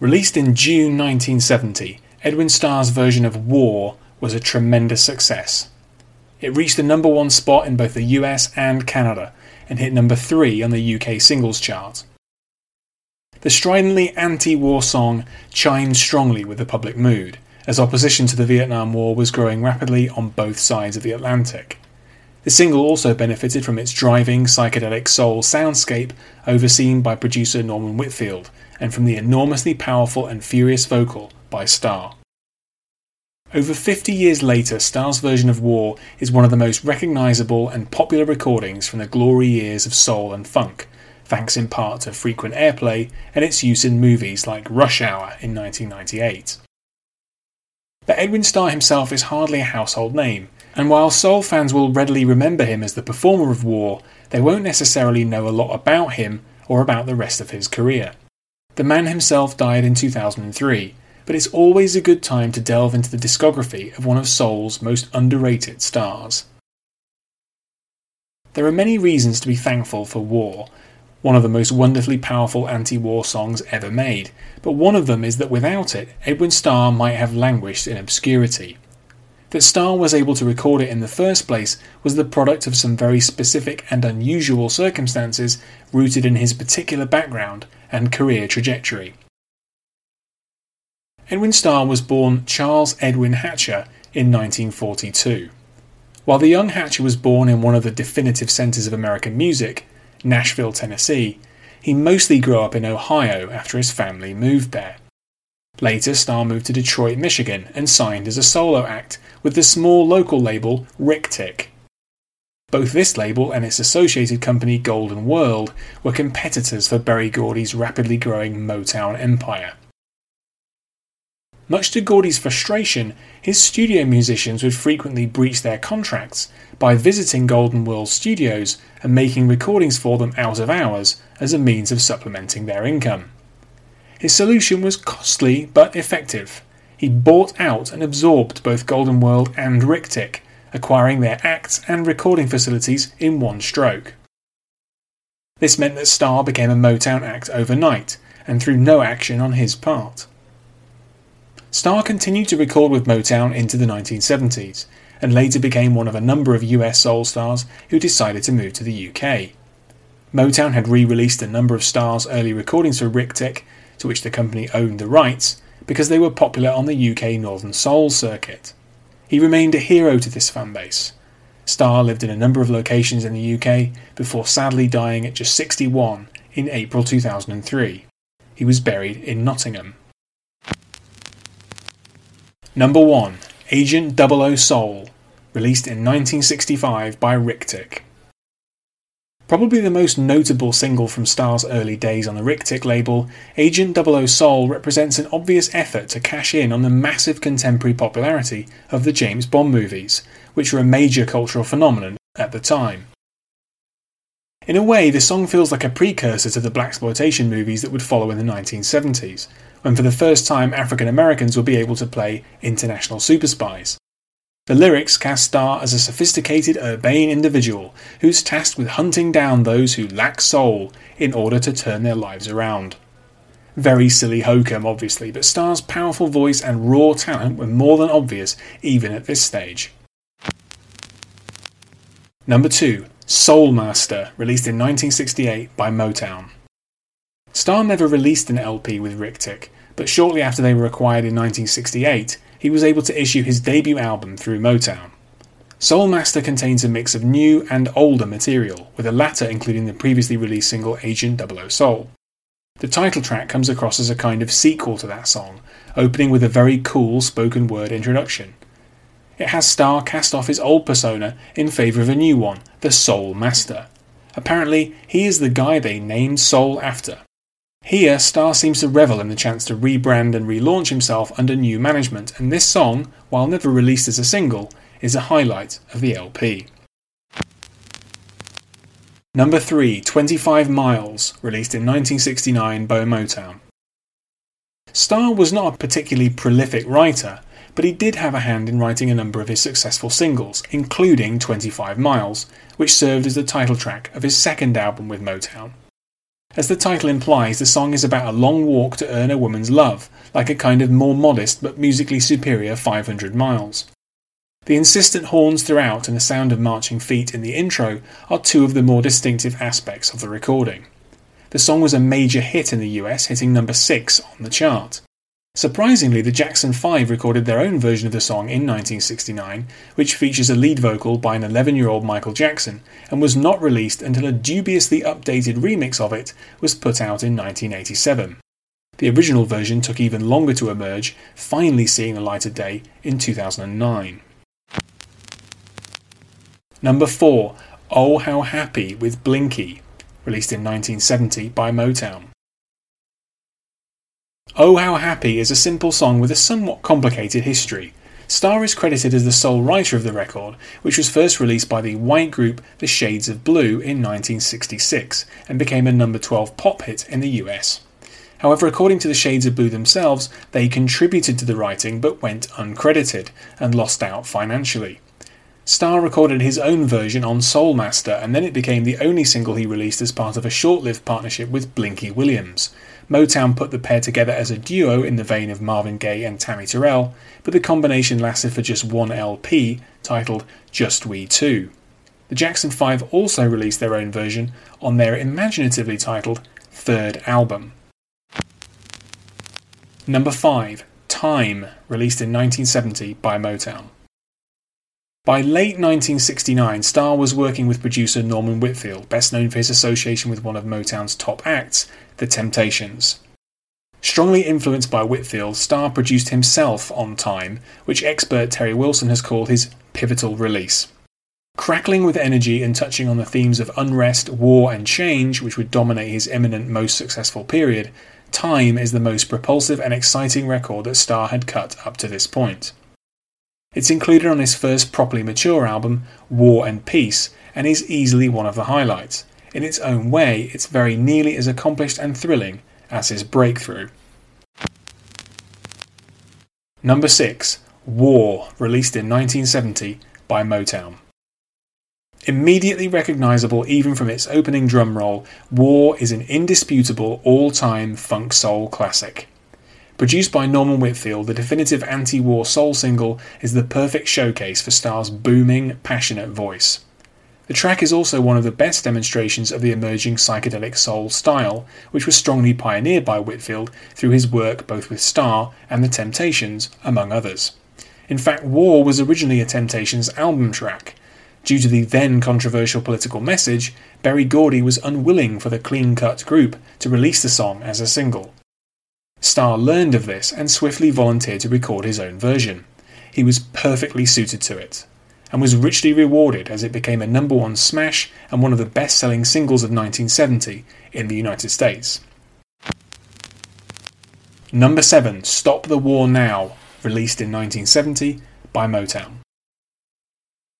Released in June 1970, Edwin Starr's version of War was a tremendous success. It reached the number one spot in both the US and Canada and hit number three on the UK singles chart. The stridently anti war song chimed strongly with the public mood, as opposition to the Vietnam War was growing rapidly on both sides of the Atlantic. The single also benefited from its driving psychedelic soul soundscape overseen by producer Norman Whitfield and from the enormously powerful and furious vocal by Starr. Over 50 years later, Starr's version of War is one of the most recognisable and popular recordings from the glory years of soul and funk, thanks in part to frequent airplay and its use in movies like Rush Hour in 1998. But Edwin Starr himself is hardly a household name, and while soul fans will readily remember him as the performer of War, they won't necessarily know a lot about him or about the rest of his career. The man himself died in 2003, but it's always a good time to delve into the discography of one of soul's most underrated stars. There are many reasons to be thankful for War, one of the most wonderfully powerful anti war songs ever made, but one of them is that without it, Edwin Starr might have languished in obscurity. That Starr was able to record it in the first place was the product of some very specific and unusual circumstances rooted in his particular background and career trajectory. Edwin Starr was born Charles Edwin Hatcher in 1942. While the young Hatcher was born in one of the definitive centres of American music, Nashville, Tennessee, he mostly grew up in Ohio after his family moved there. Later, Starr moved to Detroit, Michigan, and signed as a solo act with the small local label Ric-Tic. Both this label and its associated company Golden World were competitors for Berry Gordy's rapidly growing Motown empire. Much to Gordy's frustration, his studio musicians would frequently breach their contracts by visiting Golden World studios and making recordings for them out of hours as a means of supplementing their income. His solution was costly but effective. He bought out and absorbed both Golden World and Ric-Tic, acquiring their acts and recording facilities in one stroke. This meant that Starr became a Motown act overnight, and through no action on his part. Starr continued to record with Motown into the 1970s, and later became one of a number of US soul stars who decided to move to the UK. Motown had re released a number of Starr's early recordings for Ric-Tic, to which the company owned the rights, because they were popular on the UK Northern Soul circuit. He remained a hero to this fanbase. Starr lived in a number of locations in the UK before sadly dying at just 61 in April 2003. He was buried in Nottingham. Number 1 Agent 00 Soul, released in 1965 by Ric-Tic. Probably the most notable single from Starr's early days on the Ric-Tic label, Agent 00 Soul represents an obvious effort to cash in on the massive contemporary popularity of the James Bond movies, which were a major cultural phenomenon at the time. In a way, the song feels like a precursor to the blaxploitation movies that would follow in the 1970s, when for the first time African Americans would be able to play international super spies. The lyrics cast Starr as a sophisticated, urbane individual who's tasked with hunting down those who lack soul in order to turn their lives around. Very silly hokum, obviously, but Starr's powerful voice and raw talent were more than obvious even at this stage. Number 2 Soul Master, released in 1968 by Motown. Starr never released an LP with Ric-Tic, but shortly after they were acquired in 1968, he was able to issue his debut album through Motown. Soul Master contains a mix of new and older material, with the latter including the previously released single Agent 00 Soul. The title track comes across as a kind of sequel to that song, opening with a very cool spoken word introduction. It has Starr cast off his old persona in favour of a new one, the Soul Master. Apparently, he is the guy they named Soul after. Here, Starr seems to revel in the chance to rebrand and relaunch himself under new management, and this song, while never released as a single, is a highlight of the LP. Number 3, 25 Miles, released in 1969 by Motown. Starr was not a particularly prolific writer, but he did have a hand in writing a number of his successful singles, including 25 Miles, which served as the title track of his second album with Motown. As the title implies, the song is about a long walk to earn a woman's love, like a kind of more modest but musically superior 500 miles. The insistent horns throughout and the sound of marching feet in the intro are two of the more distinctive aspects of the recording. The song was a major hit in the US, hitting number 6 on the chart. Surprisingly, the Jackson 5 recorded their own version of the song in 1969, which features a lead vocal by an 11 year old Michael Jackson, and was not released until a dubiously updated remix of it was put out in 1987. The original version took even longer to emerge, finally seeing the light of day in 2009. Number 4, Oh How Happy with Blinky, released in 1970 by Motown. Oh How Happy is a simple song with a somewhat complicated history. Starr is credited as the sole writer of the record, which was first released by the white group The Shades of Blue in 1966 and became a number 12 pop hit in the US. However, according to the Shades of Blue themselves, they contributed to the writing but went uncredited and lost out financially. Starr recorded his own version on Soulmaster, and then it became the only single he released as part of a short lived partnership with Blinky Williams. Motown put the pair together as a duo in the vein of Marvin Gaye and Tammy Terrell, but the combination lasted for just one LP, titled Just We Two. The Jackson 5 also released their own version on their imaginatively titled third album. Number 5, Time, released in 1970 by Motown. By late 1969, Starr was working with producer Norman Whitfield, best known for his association with one of Motown's top acts, The Temptations. Strongly influenced by Whitfield, Starr produced himself on Time, which expert Terry Wilson has called his pivotal release. Crackling with energy and touching on the themes of unrest, war, and change, which would dominate his eminent, most successful period, Time is the most propulsive and exciting record that Starr had cut up to this point. It's included on his first properly mature album, War and Peace, and is easily one of the highlights. In its own way, it's very nearly as accomplished and thrilling as his breakthrough. Number 6 War, released in 1970 by Motown. Immediately recognizable even from its opening drum roll, War is an indisputable all time funk soul classic. Produced by Norman Whitfield, the definitive anti war soul single is the perfect showcase for Starr's booming, passionate voice. The track is also one of the best demonstrations of the emerging psychedelic soul style, which was strongly pioneered by Whitfield through his work both with Starr and The Temptations, among others. In fact, War was originally a Temptations album track. Due to the then controversial political message, Berry Gordy was unwilling for the clean cut group to release the song as a single. Starr learned of this and swiftly volunteered to record his own version. He was perfectly suited to it, and was richly rewarded as it became a number one smash and one of the best selling singles of 1970 in the United States. Number 7 Stop the War Now, released in 1970 by Motown.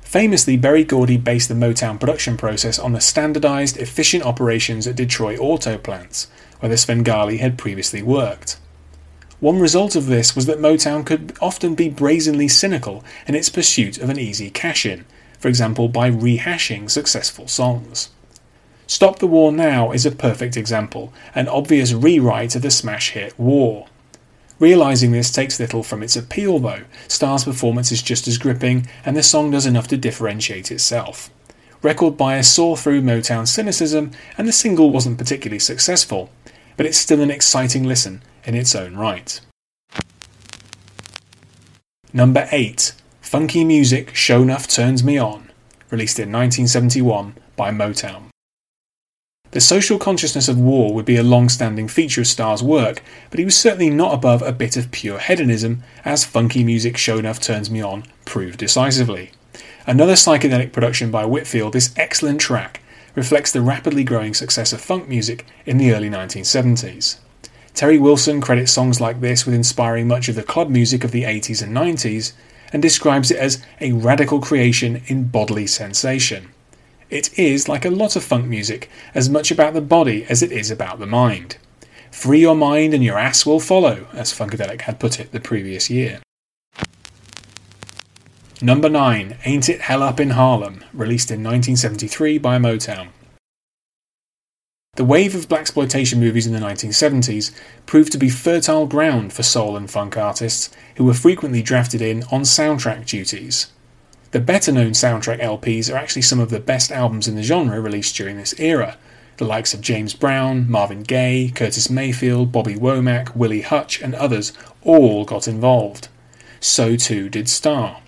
Famously, Berry Gordy based the Motown production process on the standardized, efficient operations at Detroit auto plants, where the Svengali had previously worked. One result of this was that Motown could often be brazenly cynical in its pursuit of an easy cash in, for example, by rehashing successful songs. Stop the War Now is a perfect example, an obvious rewrite of the smash hit War. Realising this takes little from its appeal, though. Starr's performance is just as gripping, and the song does enough to differentiate itself. Record buyers saw through Motown's cynicism, and the single wasn't particularly successful, but it's still an exciting listen in its own right. Number 8 Funky Music Sho Nuff Turns Me On, released in 1971 by Motown. The social consciousness of war would be a long standing feature of Starr's work, but he was certainly not above a bit of pure hedonism, as Funky Music Sho Nuff Turns Me On proved decisively. Another psychedelic production by Whitfield, this excellent track reflects the rapidly growing success of funk music in the early 1970s. Terry Wilson credits songs like this with inspiring much of the club music of the 80s and 90s and describes it as a radical creation in bodily sensation. It is, like a lot of funk music, as much about the body as it is about the mind. Free your mind and your ass will follow, as Funkadelic had put it the previous year. Number 9, Ain't It Hell Up in Harlem, released in 1973 by Motown. The wave of blaxploitation movies in the 1970s proved to be fertile ground for soul and funk artists who were frequently drafted in on soundtrack duties. The better known soundtrack LPs are actually some of the best albums in the genre released during this era. The likes of James Brown, Marvin Gaye, Curtis Mayfield, Bobby Womack, Willie Hutch, and others all got involved. So too did Starr.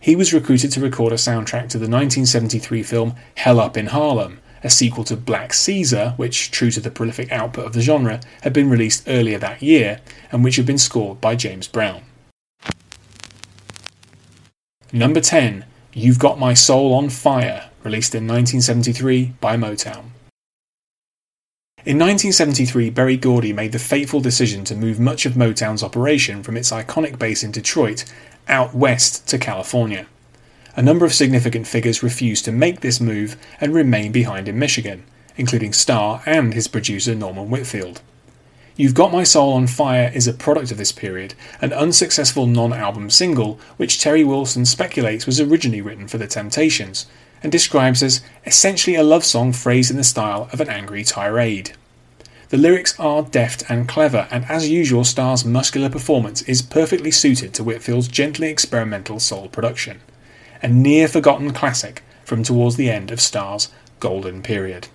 He was recruited to record a soundtrack to the 1973 film Hell Up in Harlem, a sequel to Black Caesar, which, true to the prolific output of the genre, had been released earlier that year and which had been scored by James Brown. Number 10, You've Got My Soul on Fire, released in 1973 by Motown. In 1973, Berry Gordy made the fateful decision to move much of Motown's operation from its iconic base in Detroit out west to California a number of significant figures refused to make this move and remain behind in Michigan, including Starr and his producer Norman Whitfield. You've Got My Soul on Fire is a product of this period, an unsuccessful non album single which Terry Wilson speculates was originally written for the Temptations, and describes as essentially a love song phrased in the style of an angry tirade. The lyrics are deft and clever, and as usual, Starr's muscular performance is perfectly suited to Whitfield's gently experimental soul production a near forgotten classic from towards the end of Starr's golden period.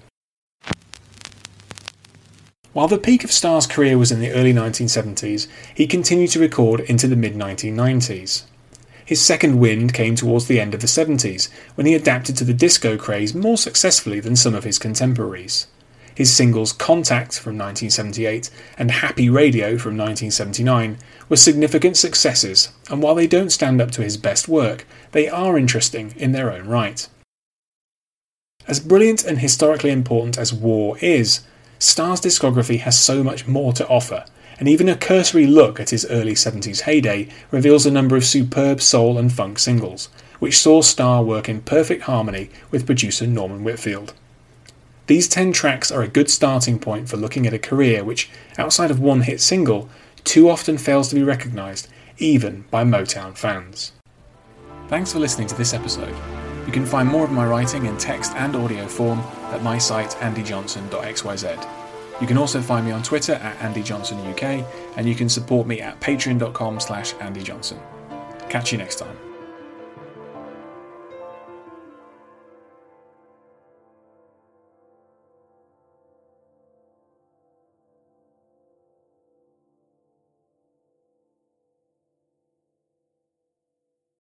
While the peak of Starr's career was in the early 1970s, he continued to record into the mid 1990s. His second wind came towards the end of the 70s, when he adapted to the disco craze more successfully than some of his contemporaries. His singles Contact from 1978 and Happy Radio from 1979 were significant successes, and while they don't stand up to his best work, they are interesting in their own right. As brilliant and historically important as War is, Starr's discography has so much more to offer, and even a cursory look at his early 70s heyday reveals a number of superb soul and funk singles, which saw Starr work in perfect harmony with producer Norman Whitfield. These 10 tracks are a good starting point for looking at a career which, outside of one hit single, too often fails to be recognised, even by Motown fans. Thanks for listening to this episode. You can find more of my writing in text and audio form at my site andyjohnson.xyz. You can also find me on Twitter at andyjohnsonuk, and you can support me at patreon.com slash andyjohnson. Catch you next time.